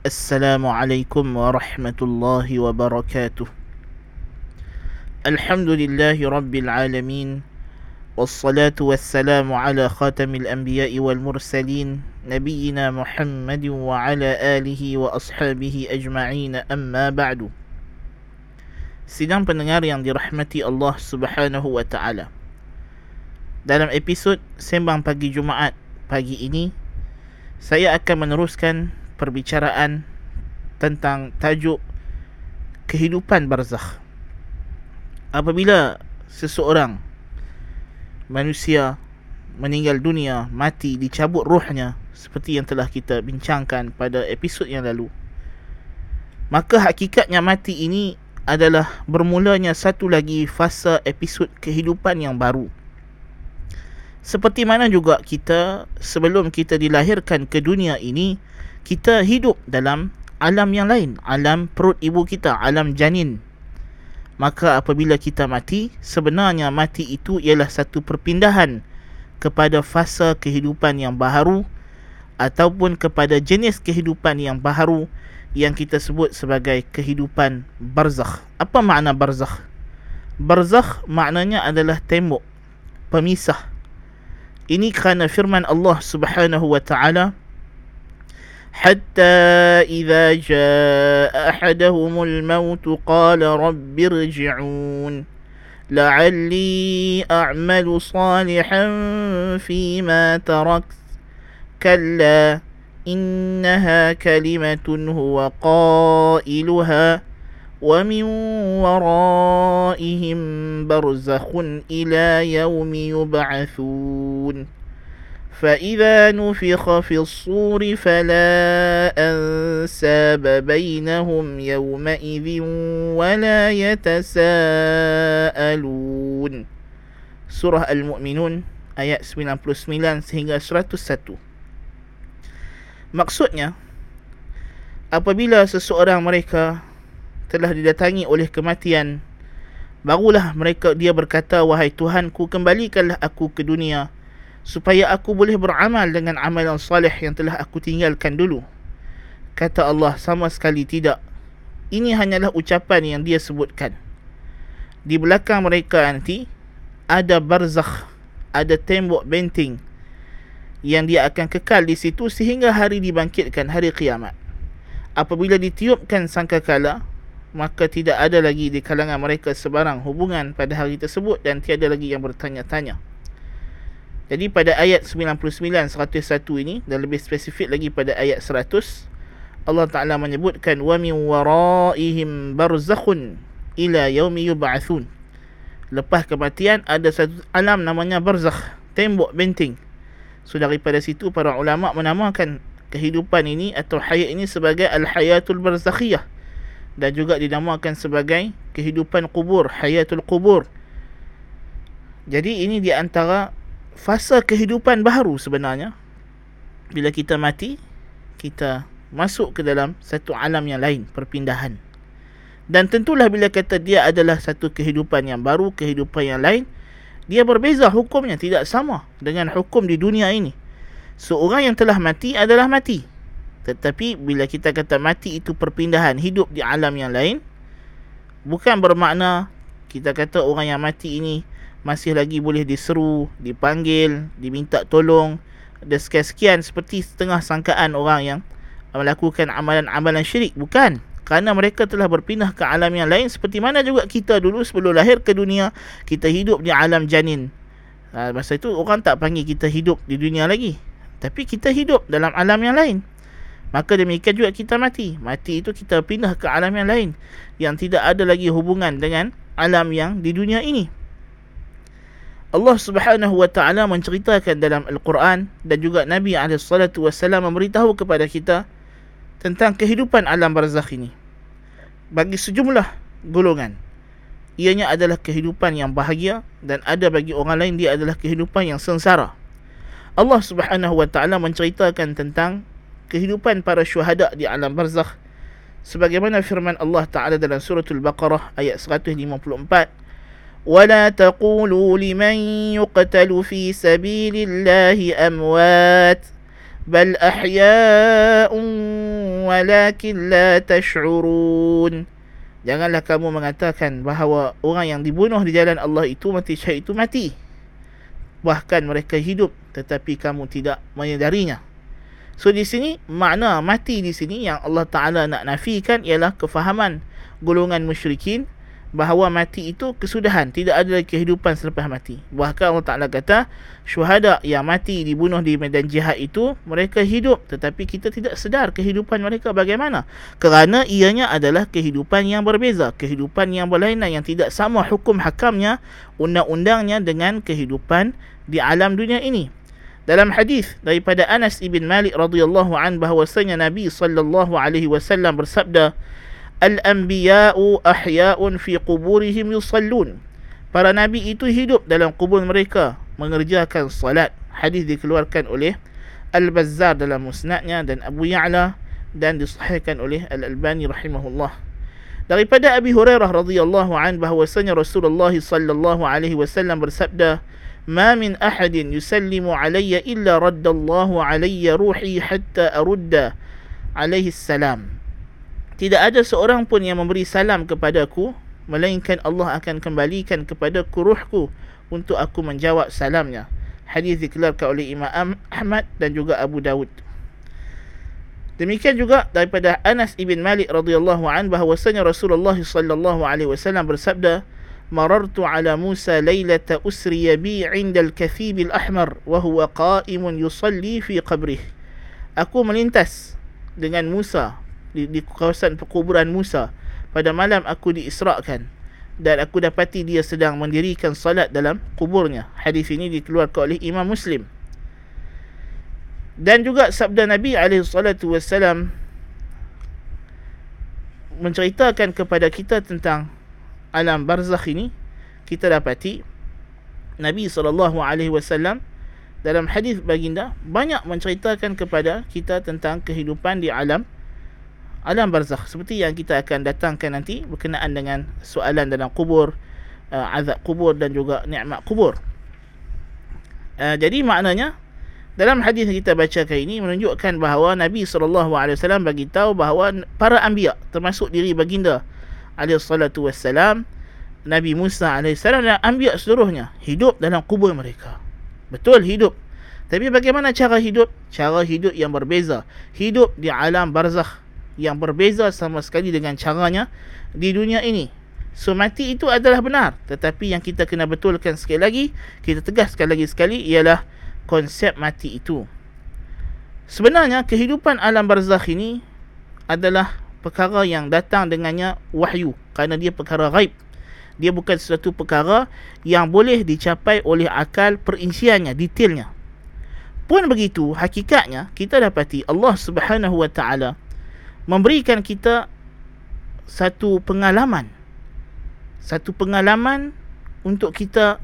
السلام عليكم ورحمة الله وبركاته الحمد لله رب العالمين والصلاة والسلام على خاتم الأنبياء والمرسلين نبينا محمد وعلى آله وأصحابه أجمعين أما بعد سيدان pendengar yang dirahmati Allah subhanahu wa ta'ala Dalam episod Sembang Pagi Jumaat pagi ini Saya akan meneruskan perbicaraan tentang tajuk kehidupan barzakh. Apabila seseorang manusia meninggal dunia, mati, dicabut rohnya seperti yang telah kita bincangkan pada episod yang lalu. Maka hakikatnya mati ini adalah bermulanya satu lagi fasa episod kehidupan yang baru. Seperti mana juga kita sebelum kita dilahirkan ke dunia ini, kita hidup dalam alam yang lain, alam perut ibu kita, alam janin. Maka apabila kita mati, sebenarnya mati itu ialah satu perpindahan kepada fasa kehidupan yang baru ataupun kepada jenis kehidupan yang baru yang kita sebut sebagai kehidupan barzakh. Apa makna barzakh? Barzakh maknanya adalah tembok pemisah. Ini kerana firman Allah Subhanahu wa taala حتى إذا جاء أحدهم الموت قال رب ارجعون لعلي أعمل صالحا فيما تركت. كلا إنها كلمة هو قائلها ومن ورائهم برزخ إلى يوم يبعثون. فإذا نفخ في الصور فلا أنساب بينهم يومئذ ولا يتساءلون. سورة المؤمنون ayat 99 sehingga 101 Maksudnya, apabila seseorang mereka telah didatangi oleh kematian, barulah mereka dia berkata, Wahai Tuhanku, kembalikanlah aku ke dunia, supaya aku boleh beramal dengan amalan salih yang telah aku tinggalkan dulu. Kata Allah, sama sekali tidak. Ini hanyalah ucapan yang dia sebutkan. Di belakang mereka nanti, ada barzakh, ada tembok benteng, yang dia akan kekal di situ sehingga hari dibangkitkan hari kiamat. Apabila ditiupkan sangkakala, maka tidak ada lagi di kalangan mereka sebarang hubungan pada hari tersebut dan tiada lagi yang bertanya-tanya. Jadi pada ayat 99 101 ini dan lebih spesifik lagi pada ayat 100 Allah Taala menyebutkan wa min waraihim barzakhun ila yaumi yub'atsun. Lepas kematian ada satu alam namanya barzakh, tembok benteng So daripada situ para ulama menamakan kehidupan ini atau hayat ini sebagai al-hayatul barzakhiyah dan juga dinamakan sebagai kehidupan kubur, hayatul kubur. Jadi ini di antara fasa kehidupan baru sebenarnya. Bila kita mati, kita masuk ke dalam satu alam yang lain, perpindahan. Dan tentulah bila kata dia adalah satu kehidupan yang baru, kehidupan yang lain, dia berbeza hukumnya tidak sama dengan hukum di dunia ini seorang yang telah mati adalah mati tetapi bila kita kata mati itu perpindahan hidup di alam yang lain bukan bermakna kita kata orang yang mati ini masih lagi boleh diseru dipanggil diminta tolong. Ada sekian-sekian seperti setengah sangkaan orang yang melakukan amalan-amalan syirik. Bukan. Kerana mereka telah berpindah ke alam yang lain seperti mana juga kita dulu sebelum lahir ke dunia kita hidup di alam janin. Ha, masa itu orang tak panggil kita hidup di dunia lagi. Tapi kita hidup dalam alam yang lain maka demikian juga kita mati. Mati itu kita pindah ke alam yang lain. Yang tidak ada lagi hubungan dengan alam yang di dunia ini. Allah Subhanahu wa taala menceritakan dalam Al-Quran dan juga Nabi wasallam memberitahu kepada kita tentang kehidupan alam barzakh ini. Bagi sejumlah golongan. Ianya adalah kehidupan yang bahagia dan ada bagi orang lain dia adalah kehidupan yang sengsara. Allah Subhanahu wa taala menceritakan tentang kehidupan para syuhada di alam barzakh sebagaimana firman Allah taala dalam surah al-baqarah ayat 154 ولا تقولوا لمن يقتل في سبيل الله أموات بل أحياء ولكن لا تشعرون Janganlah kamu mengatakan bahawa orang yang dibunuh di jalan Allah itu mati syahid itu mati. Bahkan mereka hidup tetapi kamu tidak menyedarinya. So di sini makna mati di sini yang Allah Taala nak nafikan ialah kefahaman golongan musyrikin bahawa mati itu kesudahan tidak ada kehidupan selepas mati. Bahkan Allah Taala kata syuhada yang mati dibunuh di medan jihad itu mereka hidup tetapi kita tidak sedar kehidupan mereka bagaimana. Kerana ianya adalah kehidupan yang berbeza kehidupan yang berlainan yang tidak sama hukum hakamnya undang-undangnya dengan kehidupan di alam dunia ini dalam hadis daripada Anas ibn Malik radhiyallahu an bahwasanya Nabi sallallahu alaihi wasallam bersabda Al-anbiya'u ahya'un fi quburihim yusallun. Para nabi itu hidup dalam kubur mereka mengerjakan salat. Hadis dikeluarkan oleh Al-Bazzar dalam musnadnya dan Abu Ya'la dan disahihkan oleh Al-Albani rahimahullah. Daripada Abi Hurairah radhiyallahu an bahwasanya Rasulullah sallallahu alaihi wasallam bersabda, "Ma min ahadin yusallimu alayya illa raddallahu alayya ruhi hatta arudda alaihi salam." tidak ada seorang pun yang memberi salam kepadaku melainkan Allah akan kembalikan kepada kuruhku untuk aku menjawab salamnya. Hadis dikeluarkan oleh Imam Ahmad dan juga Abu Dawud. Demikian juga daripada Anas ibn Malik radhiyallahu an bahwasanya Rasulullah sallallahu alaihi wasallam bersabda, "Marartu ala Musa lailata usriya bi 'inda al-kathib al-ahmar wa huwa qa'imun yusalli fi qabrih." Aku melintas dengan Musa di, di kawasan perkuburan Musa pada malam aku diisrakan dan aku dapati dia sedang mendirikan salat dalam kuburnya. Hadis ini dikeluarkan oleh Imam Muslim. Dan juga sabda Nabi alaihi salatu wasallam menceritakan kepada kita tentang alam barzakh ini kita dapati Nabi sallallahu alaihi wasallam dalam hadis baginda banyak menceritakan kepada kita tentang kehidupan di alam alam barzakh. Seperti yang kita akan datangkan nanti berkenaan dengan soalan dalam kubur uh, azab kubur dan juga nikmat kubur. Uh, jadi maknanya dalam hadis yang kita baca kali ini menunjukkan bahawa Nabi sallallahu alaihi wasallam bagi tahu bahawa para anbiya termasuk diri baginda alaihi salatu wassalam Nabi Musa alaihi salam dan anbiya seluruhnya hidup dalam kubur mereka. Betul hidup. Tapi bagaimana cara hidup? Cara hidup yang berbeza. Hidup di alam barzakh yang berbeza sama sekali dengan caranya di dunia ini. So mati itu adalah benar. Tetapi yang kita kena betulkan sekali lagi Kita tegaskan lagi sekali Ialah konsep mati itu. Sebenarnya kehidupan alam barzakh ini Adalah perkara yang datang dengannya wahyu. Kerana dia perkara gaib Dia bukan sesuatu perkara Yang boleh dicapai oleh akal perinciannya, detailnya. Pun begitu, hakikatnya Kita dapati Allah subhanahu wa ta'ala memberikan kita satu pengalaman. Satu pengalaman untuk kita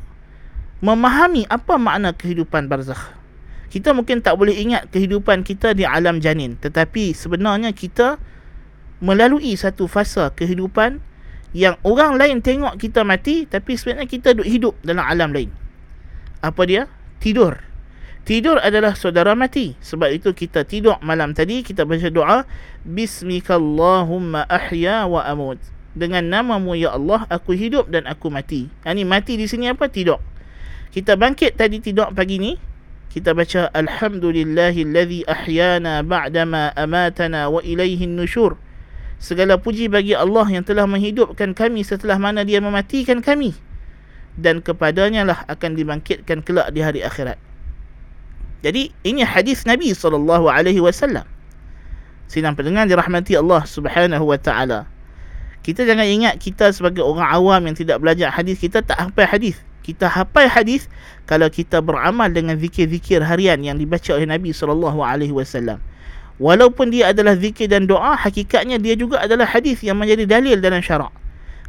memahami apa makna kehidupan barzakh. Kita mungkin tak boleh ingat kehidupan kita di alam janin tetapi sebenarnya kita melalui satu fasa kehidupan yang orang lain tengok kita mati tapi sebenarnya kita duduk hidup dalam alam lain apa dia tidur Tidur adalah saudara mati. Sebab itu kita tidur malam tadi kita baca doa Bismikallahumma ahya wa amut. Dengan namamu ya Allah aku hidup dan aku mati. Ini mati di sini apa? Tidur. Kita bangkit tadi tidur pagi ni. Kita baca Alhamdulillahillazi ahyana ba'dama amatana wa ilaihin nusyur. Segala puji bagi Allah yang telah menghidupkan kami setelah mana dia mematikan kami. Dan kepadanya lah akan dibangkitkan kelak di hari akhirat. Jadi ini hadis Nabi wasallam. Sidang pendengar dirahmati Allah Subhanahu wa taala. Kita jangan ingat kita sebagai orang awam yang tidak belajar hadis kita tak hafal hadis. Kita hafal hadis kalau kita beramal dengan zikir-zikir harian yang dibaca oleh Nabi sallallahu alaihi wasallam. Walaupun dia adalah zikir dan doa, hakikatnya dia juga adalah hadis yang menjadi dalil dalam syarak.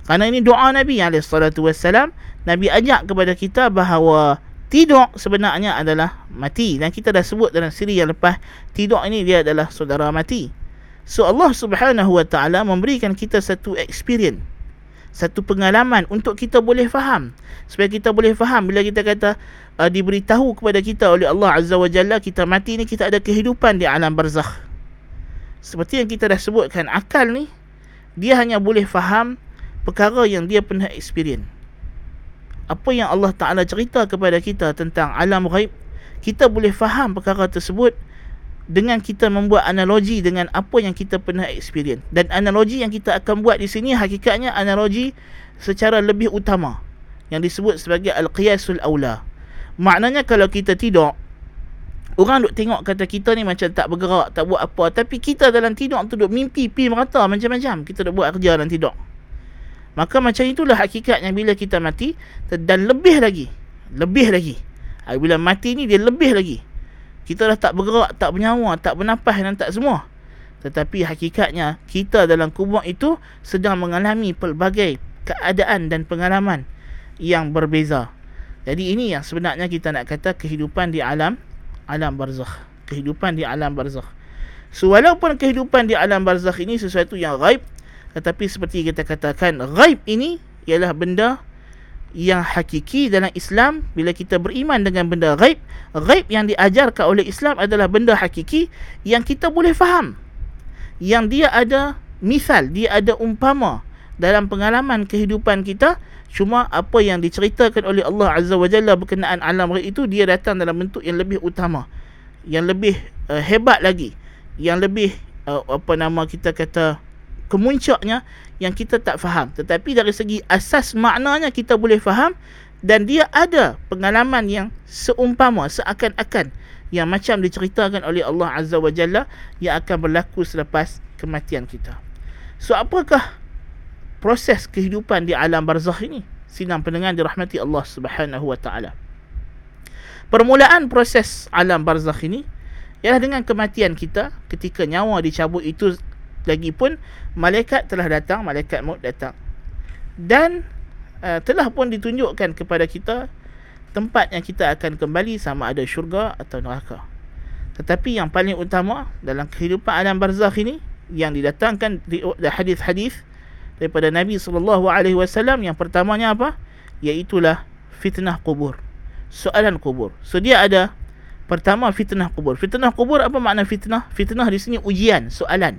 Karena ini doa Nabi wasallam, Nabi ajak kepada kita bahawa Tidur sebenarnya adalah mati dan kita dah sebut dalam siri yang lepas tidur ini dia adalah saudara mati. So Allah Subhanahu Wa Taala memberikan kita satu experience satu pengalaman untuk kita boleh faham. Supaya kita boleh faham bila kita kata uh, diberitahu kepada kita oleh Allah Azza wa Jalla kita mati ni kita ada kehidupan di alam barzakh. Seperti yang kita dah sebutkan akal ni dia hanya boleh faham perkara yang dia pernah experience. Apa yang Allah Ta'ala cerita kepada kita tentang alam ghaib kita boleh faham perkara tersebut dengan kita membuat analogi dengan apa yang kita pernah experience. Dan analogi yang kita akan buat di sini hakikatnya analogi secara lebih utama yang disebut sebagai al-qiyasul aula. Maknanya kalau kita tidur orang duk tengok kata kita ni macam tak bergerak tak buat apa tapi kita dalam tidur tu duk mimpi pi merata macam-macam kita duk buat kerja dalam tidur. Maka macam itulah hakikatnya bila kita mati dan lebih lagi lebih lagi. Bila mati ni dia lebih lagi kita dah tak bergerak, tak bernyawa, tak bernafas dan tak semua. Tetapi hakikatnya kita dalam kubur itu sedang mengalami pelbagai keadaan dan pengalaman yang berbeza. Jadi ini yang sebenarnya kita nak kata kehidupan di alam alam barzakh. Kehidupan di alam barzakh. So walaupun kehidupan di alam barzakh ini sesuatu yang gaib, tetapi seperti kita katakan gaib ini ialah benda yang hakiki dalam Islam bila kita beriman dengan benda gaib gaib yang diajarkan oleh Islam adalah benda hakiki yang kita boleh faham. Yang dia ada misal dia ada umpama dalam pengalaman kehidupan kita cuma apa yang diceritakan oleh Allah Azza wa Jalla berkenaan alam gaib itu dia datang dalam bentuk yang lebih utama yang lebih uh, hebat lagi yang lebih uh, apa nama kita kata kemuncaknya yang kita tak faham tetapi dari segi asas maknanya kita boleh faham dan dia ada pengalaman yang seumpama seakan-akan yang macam diceritakan oleh Allah Azza wa Jalla yang akan berlaku selepas kematian kita. So apakah proses kehidupan di alam barzakh ini? Sinang pendengar dirahmati Allah Subhanahu wa taala. Permulaan proses alam barzakh ini ialah dengan kematian kita ketika nyawa dicabut itu lagi pun malaikat telah datang malaikat maut datang. Dan uh, telah pun ditunjukkan kepada kita tempat yang kita akan kembali sama ada syurga atau neraka. Tetapi yang paling utama dalam kehidupan alam barzakh ini yang didatangkan di hadis-hadis daripada Nabi sallallahu alaihi wasallam yang pertamanya apa? Iaitu fitnah kubur. Soalan kubur. So dia ada pertama fitnah kubur. Fitnah kubur apa makna fitnah? Fitnah di sini ujian soalan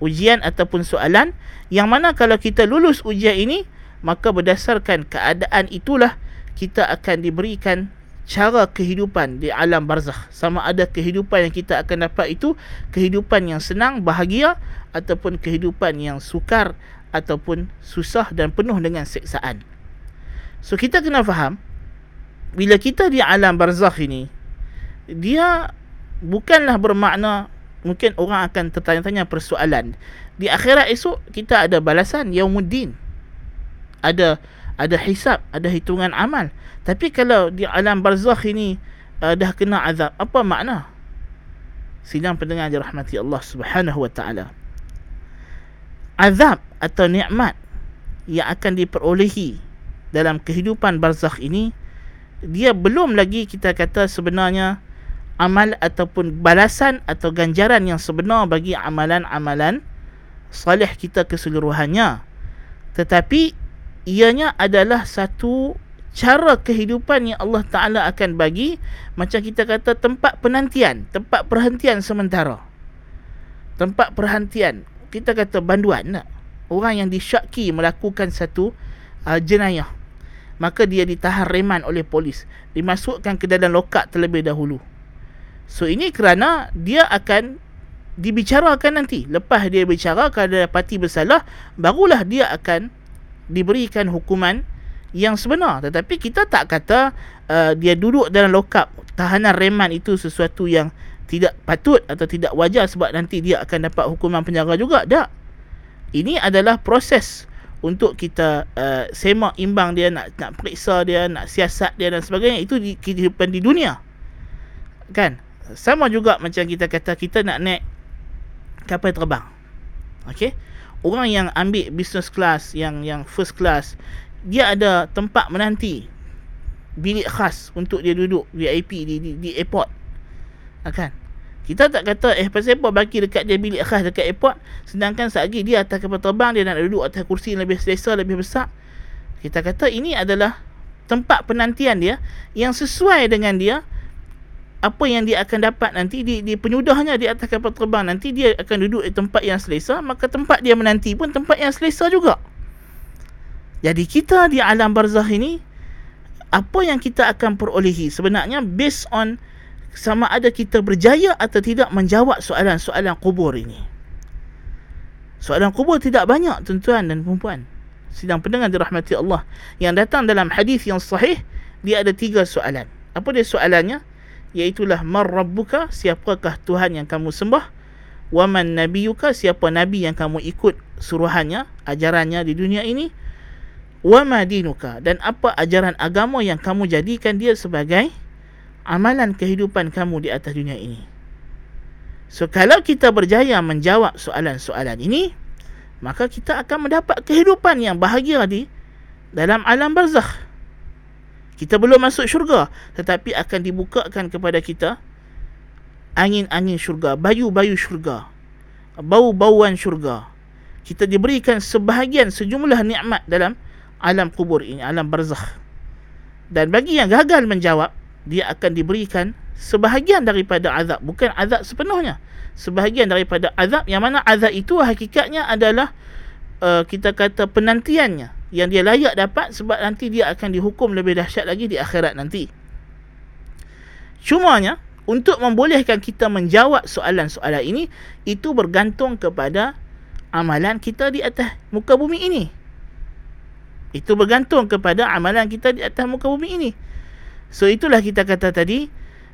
ujian ataupun soalan yang mana kalau kita lulus ujian ini maka berdasarkan keadaan itulah kita akan diberikan cara kehidupan di alam barzakh. Sama ada kehidupan yang kita akan dapat itu kehidupan yang senang bahagia ataupun kehidupan yang sukar ataupun susah dan penuh dengan seksaan so kita kena faham bila kita di alam barzakh ini dia bukanlah bermakna mungkin orang akan tertanya-tanya persoalan. Di akhirat esok kita ada balasan yaumuddin ada ada hisap ada hitungan amal. Tapi kalau di alam barzakh ini uh, dah kena azab apa makna? Sidang pendengar dirahmati Allah Subhanahu wa taala. Azab atau nikmat yang akan diperolehi dalam kehidupan barzakh ini dia belum lagi kita kata sebenarnya amal ataupun balasan atau ganjaran yang sebenar bagi amalan-amalan salih kita keseluruhannya. Tetapi ianya adalah satu cara kehidupan yang Allah Taala akan bagi. Macam kita kata tempat penantian tempat perhentian sementara. Tempat perhentian. Kita kata banduan tak? orang yang disyaki melakukan satu uh, jenayah. Maka dia ditahan reman oleh polis. Dimasukkan ke dalam lokak terlebih dahulu So ini kerana dia akan dibicarakan nanti. Lepas dia bicara kalau dia parti bersalah, barulah dia akan diberikan hukuman yang sebenar. Tetapi kita tak kata uh, dia duduk dalam lokap tahanan reman itu sesuatu yang tidak patut atau tidak wajar sebab nanti dia akan dapat hukuman penjara juga. Tak. Ini adalah proses untuk kita uh, semak imbang dia nak nak periksa dia nak siasat dia dan sebagainya itu di kehidupan di dunia kan sama juga macam kita kata kita nak naik kapal terbang. Okey. Orang yang ambil business class, yang yang first class, dia ada tempat menanti bilik khas untuk dia duduk VIP di di, di airport. Akan. Kita tak kata eh pasal apa bagi dekat dia bilik khas dekat airport sedangkan lagi dia atas kapal terbang dia nak duduk atas kursi yang lebih selesa lebih besar. Kita kata ini adalah tempat penantian dia yang sesuai dengan dia apa yang dia akan dapat nanti di, di penyudahnya di atas kapal terbang nanti dia akan duduk di tempat yang selesa maka tempat dia menanti pun tempat yang selesa juga. Jadi kita di alam barzah ini apa yang kita akan perolehi? Sebenarnya based on sama ada kita berjaya atau tidak menjawab soalan-soalan kubur ini. Soalan kubur tidak banyak tuan-tuan dan puan sidang pendengar dirahmati Allah. Yang datang dalam hadis yang sahih dia ada tiga soalan. Apa dia soalannya iaitulah mar rabbuka siapakah tuhan yang kamu sembah? Wa man nabiyuka siapa nabi yang kamu ikut suruhannya ajarannya di dunia ini? Wa madinuka dan apa ajaran agama yang kamu jadikan dia sebagai amalan kehidupan kamu di atas dunia ini? So kalau kita berjaya menjawab soalan-soalan ini maka kita akan mendapat kehidupan yang bahagia di dalam alam barzakh kita belum masuk syurga tetapi akan dibukakan kepada kita angin-angin syurga, bayu-bayu syurga, bau-bauan syurga. Kita diberikan sebahagian sejumlah nikmat dalam alam kubur ini, alam barzakh. Dan bagi yang gagal menjawab, dia akan diberikan sebahagian daripada azab, bukan azab sepenuhnya. Sebahagian daripada azab yang mana azab itu hakikatnya adalah uh, kita kata penantiannya yang dia layak dapat sebab nanti dia akan dihukum lebih dahsyat lagi di akhirat nanti. Cumanya, untuk membolehkan kita menjawab soalan-soalan ini, itu bergantung kepada amalan kita di atas muka bumi ini. Itu bergantung kepada amalan kita di atas muka bumi ini. So itulah kita kata tadi,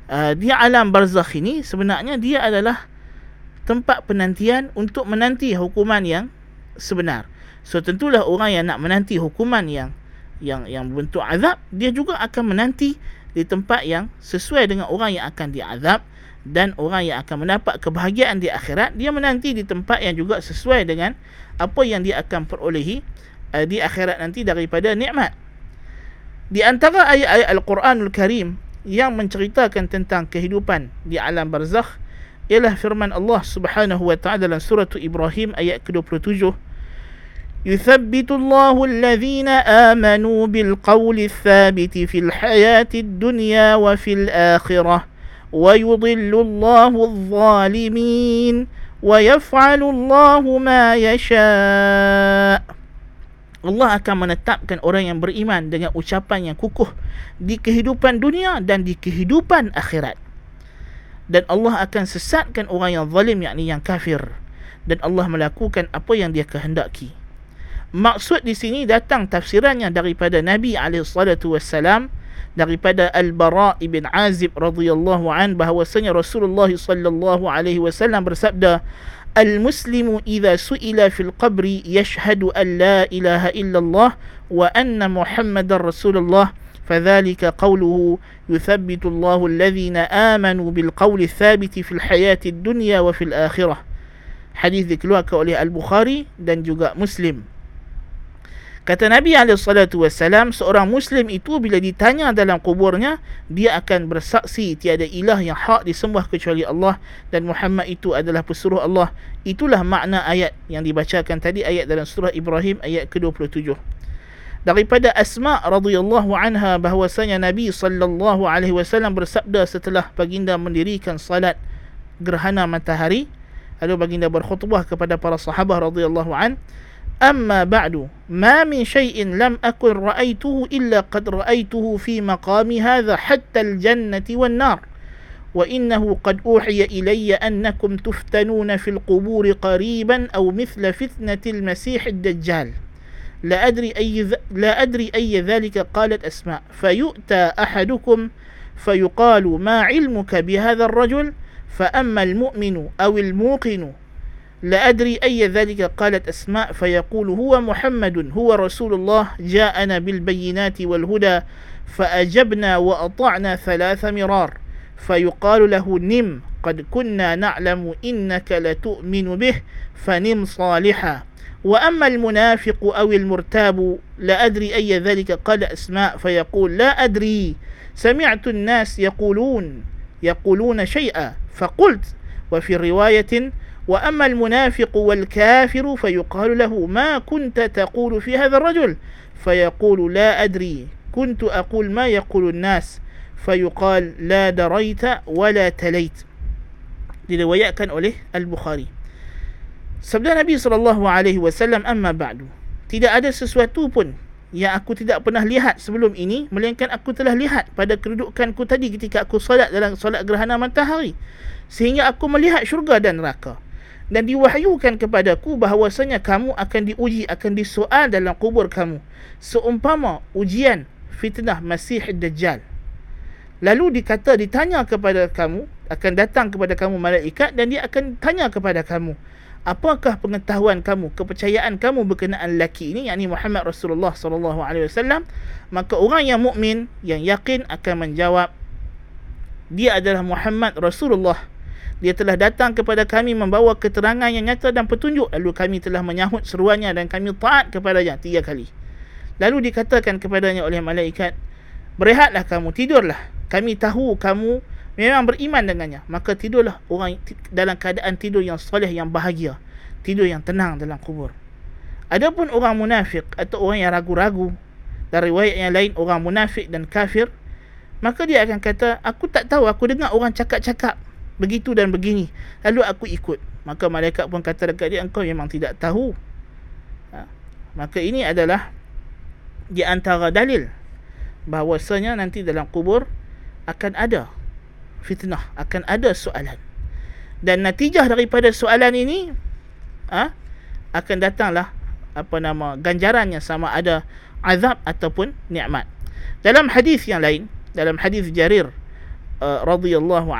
uh, dia alam barzakh ini sebenarnya dia adalah tempat penantian untuk menanti hukuman yang sebenar. So tentulah orang yang nak menanti hukuman yang yang yang bentuk azab, dia juga akan menanti di tempat yang sesuai dengan orang yang akan diazab dan orang yang akan mendapat kebahagiaan di akhirat, dia menanti di tempat yang juga sesuai dengan apa yang dia akan perolehi uh, di akhirat nanti daripada nikmat. Di antara ayat-ayat Al-Quranul Karim yang menceritakan tentang kehidupan di alam barzakh ialah firman Allah Subhanahu wa taala dalam surah Ibrahim ayat ke-27 يثبت الله الذين آمنوا بالقول الثابت في الحياة الدنيا وفي الآخرة ويضل الله الظالمين ويفعل الله ما يشاء Allah akan menetapkan orang yang beriman dengan ucapan yang kukuh di kehidupan dunia dan di kehidupan akhirat. Dan Allah akan sesatkan orang yang zalim yakni yang kafir dan Allah melakukan apa yang dia kehendaki. Maksud di sini datang tafsirannya daripada Nabi alaihi daripada Al-Bara ibn Azib radhiyallahu an bahwasanya Rasulullah sallallahu alaihi wasallam bersabda Al-Muslimu idza su'ila fil qabri yashhadu an la ilaha illallah wa anna Muhammadar Rasulullah فذلك قوله يثبت الله الذين آمنوا بالقول الثابت في الحياة الدنيا وفي الآخرة حديث dikeluarkan oleh Al-Bukhari dan juga Muslim Kata Nabi SAW, seorang Muslim itu bila ditanya dalam kuburnya, dia akan bersaksi tiada ilah yang hak disembah kecuali Allah dan Muhammad itu adalah pesuruh Allah. Itulah makna ayat yang dibacakan tadi, ayat dalam surah Ibrahim ayat ke-27. Daripada Asma radhiyallahu anha bahwasanya Nabi sallallahu alaihi wasallam bersabda setelah baginda mendirikan salat gerhana matahari lalu baginda berkhutbah kepada para sahabat radhiyallahu anhu أما بعد ما من شيء لم أكن رأيته إلا قد رأيته في مقام هذا حتى الجنة والنار. وإنه قد أوحي إلي أنكم تفتنون في القبور قريبا أو مثل فتنة المسيح الدجال. لا أدري أي, لا أدري أي ذلك قالت أسماء. فيؤتى أحدكم فيقال ما علمك بهذا الرجل؟ فأما المؤمن أو الموقن لا أدري أي ذلك قالت أسماء فيقول هو محمد هو رسول الله جاءنا بالبينات والهدى فأجبنا وأطعنا ثلاث مرار فيقال له نم قد كنا نعلم إنك لتؤمن به فنم صالحا. وأما المنافق أو المرتاب لا أدري أي ذلك قال أسماء فيقول لا أدري. سمعت الناس يقولون يقولون شيئا فقلت وفي رواية وأما المنافق والكافر فيقال له ما كنت تقول في هذا الرجل فيقول لا أدري كنت أقول ما يقول الناس فيقال لا دريت ولا تليت لرواية كان عليه البخاري سبدا النبي صلى الله عليه وسلم أما بعد tidak ada sesuatu pun yang aku tidak pernah lihat sebelum ini melainkan aku telah lihat pada kedudukanku tadi ketika aku solat dalam solat gerhana matahari. Sehingga aku melihat syurga dan neraka dan diwahyukan kepadaku bahawasanya kamu akan diuji akan disoal dalam kubur kamu. Seumpama ujian fitnah Masih Dajjal. Lalu dikata ditanya kepada kamu akan datang kepada kamu malaikat dan dia akan tanya kepada kamu apakah pengetahuan kamu kepercayaan kamu berkenaan lelaki ini? Yakni Muhammad Rasulullah sallallahu alaihi wasallam. Maka orang yang mukmin yang yakin akan menjawab dia adalah Muhammad Rasulullah dia telah datang kepada kami membawa keterangan yang nyata dan petunjuk. Lalu kami telah menyahut seruannya dan kami taat kepadanya tiga kali. Lalu dikatakan kepadanya oleh malaikat berehatlah kamu tidurlah. Kami tahu kamu memang beriman dengannya. Maka tidurlah orang dalam keadaan tidur yang soleh yang bahagia. Tidur yang tenang dalam kubur. Adapun orang munafik atau orang yang ragu-ragu dari riwayat yang lain orang munafik dan kafir maka dia akan kata aku tak tahu aku dengar orang cakap-cakap begitu dan begini. Lalu aku ikut. Maka malaikat pun kata dekat dia engkau memang tidak tahu. Ha? maka ini adalah di antara dalil bahawasanya nanti dalam kubur akan ada fitnah akan ada soalan. Dan natijah daripada soalan ini ha, akan datanglah apa nama ganjarannya sama ada azab ataupun nikmat. Dalam hadis yang lain dalam hadis Jarir uh, radhiyallahu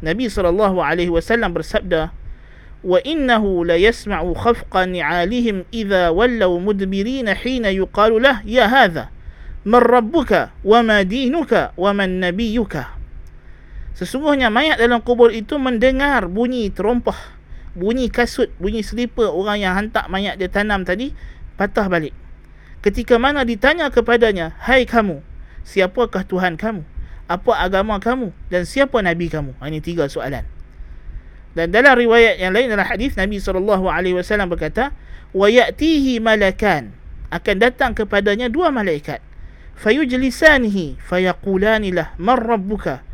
Nabi sallallahu alaihi wasallam bersabda wa innahu la yasma'u khafqa ni'alihim idza wallaw mudbirin hina yuqalu lah ya hadha man rabbuka wa ma dinuka wa man nabiyyuka Sesungguhnya mayat dalam kubur itu mendengar bunyi terompah, bunyi kasut, bunyi selipar orang yang hantar mayat dia tanam tadi patah balik. Ketika mana ditanya kepadanya, "Hai kamu, siapakah Tuhan kamu? Apa agama kamu dan siapa nabi kamu?" Ha, ini tiga soalan. Dan dalam riwayat yang lain dalam hadis Nabi sallallahu alaihi wasallam berkata, "Wa ya'tihi malakan." Akan datang kepadanya dua malaikat. Fayujlisanihi fayaqulani lah, "Man rabbuka?"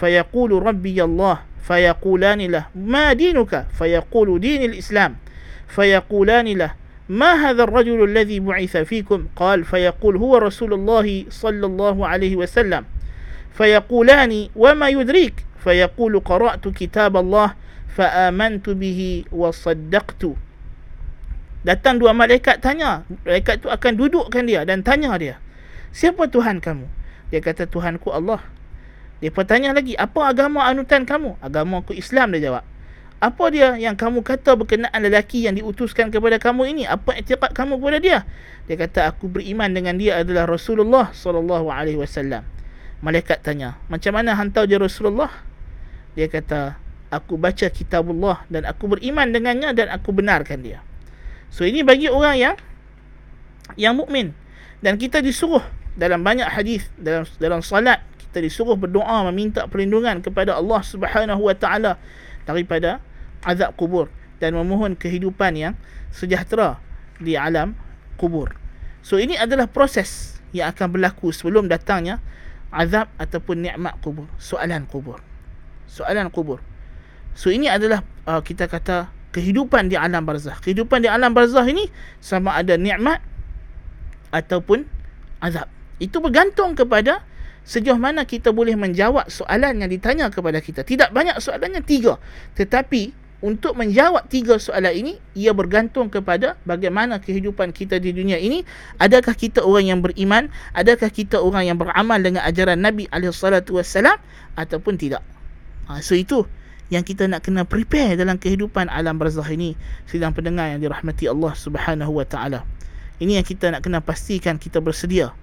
فيقول ربي الله فيقولان له ما دينك فيقول دين الإسلام فيقولان له ما هذا الرجل الذي بعث فيكم قال فيقول هو رسول الله صلى الله عليه وسلم فيقولان وما يدريك فيقول قرأت كتاب الله فآمنت به وصدقت Datang dua malaikat tanya. Malaikat tu akan dudukkan dia dan tanya dia. Siapa Tuhan kamu? Dia kata Tuhanku Allah. Dia bertanya lagi, apa agama anutan kamu? Agama aku Islam dia jawab. Apa dia yang kamu kata berkenaan lelaki yang diutuskan kepada kamu ini? Apa etiqat kamu kepada dia? Dia kata aku beriman dengan dia adalah Rasulullah sallallahu alaihi wasallam. Malaikat tanya, "Macam mana hantar dia Rasulullah?" Dia kata, "Aku baca kitabullah dan aku beriman dengannya dan aku benarkan dia." So ini bagi orang yang yang mukmin dan kita disuruh dalam banyak hadis dalam dalam salat kita disuruh berdoa meminta perlindungan kepada Allah Subhanahu wa taala daripada azab kubur dan memohon kehidupan yang sejahtera di alam kubur. So ini adalah proses yang akan berlaku sebelum datangnya azab ataupun nikmat kubur, soalan kubur. Soalan kubur. So ini adalah uh, kita kata kehidupan di alam barzah. Kehidupan di alam barzah ini sama ada nikmat ataupun azab. Itu bergantung kepada sejauh mana kita boleh menjawab soalan yang ditanya kepada kita. Tidak banyak soalannya, tiga. Tetapi untuk menjawab tiga soalan ini, ia bergantung kepada bagaimana kehidupan kita di dunia ini. Adakah kita orang yang beriman? Adakah kita orang yang beramal dengan ajaran Nabi SAW? Ataupun tidak? Ha, so itu yang kita nak kena prepare dalam kehidupan alam barzah ini. Sedang pendengar yang dirahmati Allah Subhanahu Wa Taala. Ini yang kita nak kena pastikan kita bersedia.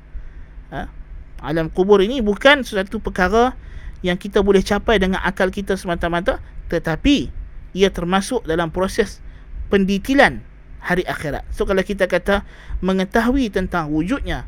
Ha? alam kubur ini bukan sesuatu perkara yang kita boleh capai dengan akal kita semata-mata tetapi ia termasuk dalam proses pendetilan hari akhirat. So kalau kita kata mengetahui tentang wujudnya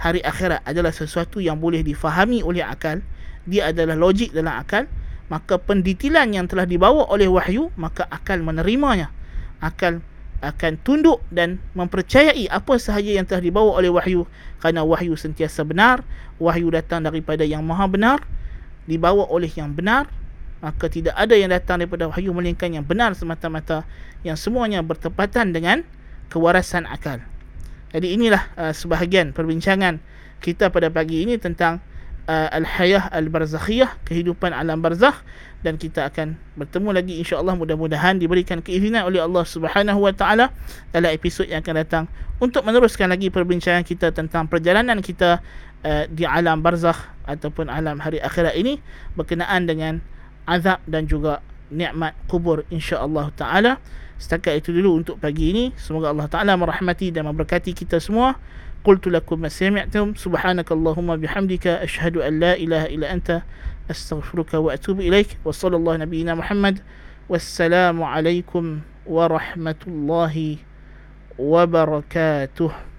hari akhirat adalah sesuatu yang boleh difahami oleh akal, dia adalah logik dalam akal, maka pendetilan yang telah dibawa oleh wahyu, maka akal menerimanya. Akal akan tunduk dan mempercayai apa sahaja yang telah dibawa oleh wahyu kerana wahyu sentiasa benar wahyu datang daripada yang maha benar dibawa oleh yang benar maka tidak ada yang datang daripada wahyu melainkan yang benar semata-mata yang semuanya bertepatan dengan kewarasan akal. Jadi inilah uh, sebahagian perbincangan kita pada pagi ini tentang uh, al-hayah al-barzakhiyah kehidupan alam barzakh. Dan kita akan bertemu lagi insya-Allah mudah-mudahan diberikan keizinan oleh Allah Subhanahu wa taala dalam episod yang akan datang untuk meneruskan lagi perbincangan kita tentang perjalanan kita uh, di alam barzakh ataupun alam hari akhirat ini berkenaan dengan azab dan juga nikmat kubur insya-Allah taala. Setakat itu dulu untuk pagi ini. Semoga Allah taala merahmati dan memberkati kita semua. Qultu lakum ma sami'tum subhanakallahumma bihamdika ashhadu an la ilaha illa anta astaghfiruka wa atubu ilaik wa sallallahu nabiyyina Muhammad wassalamu alaikum warahmatullahi wabarakatuh.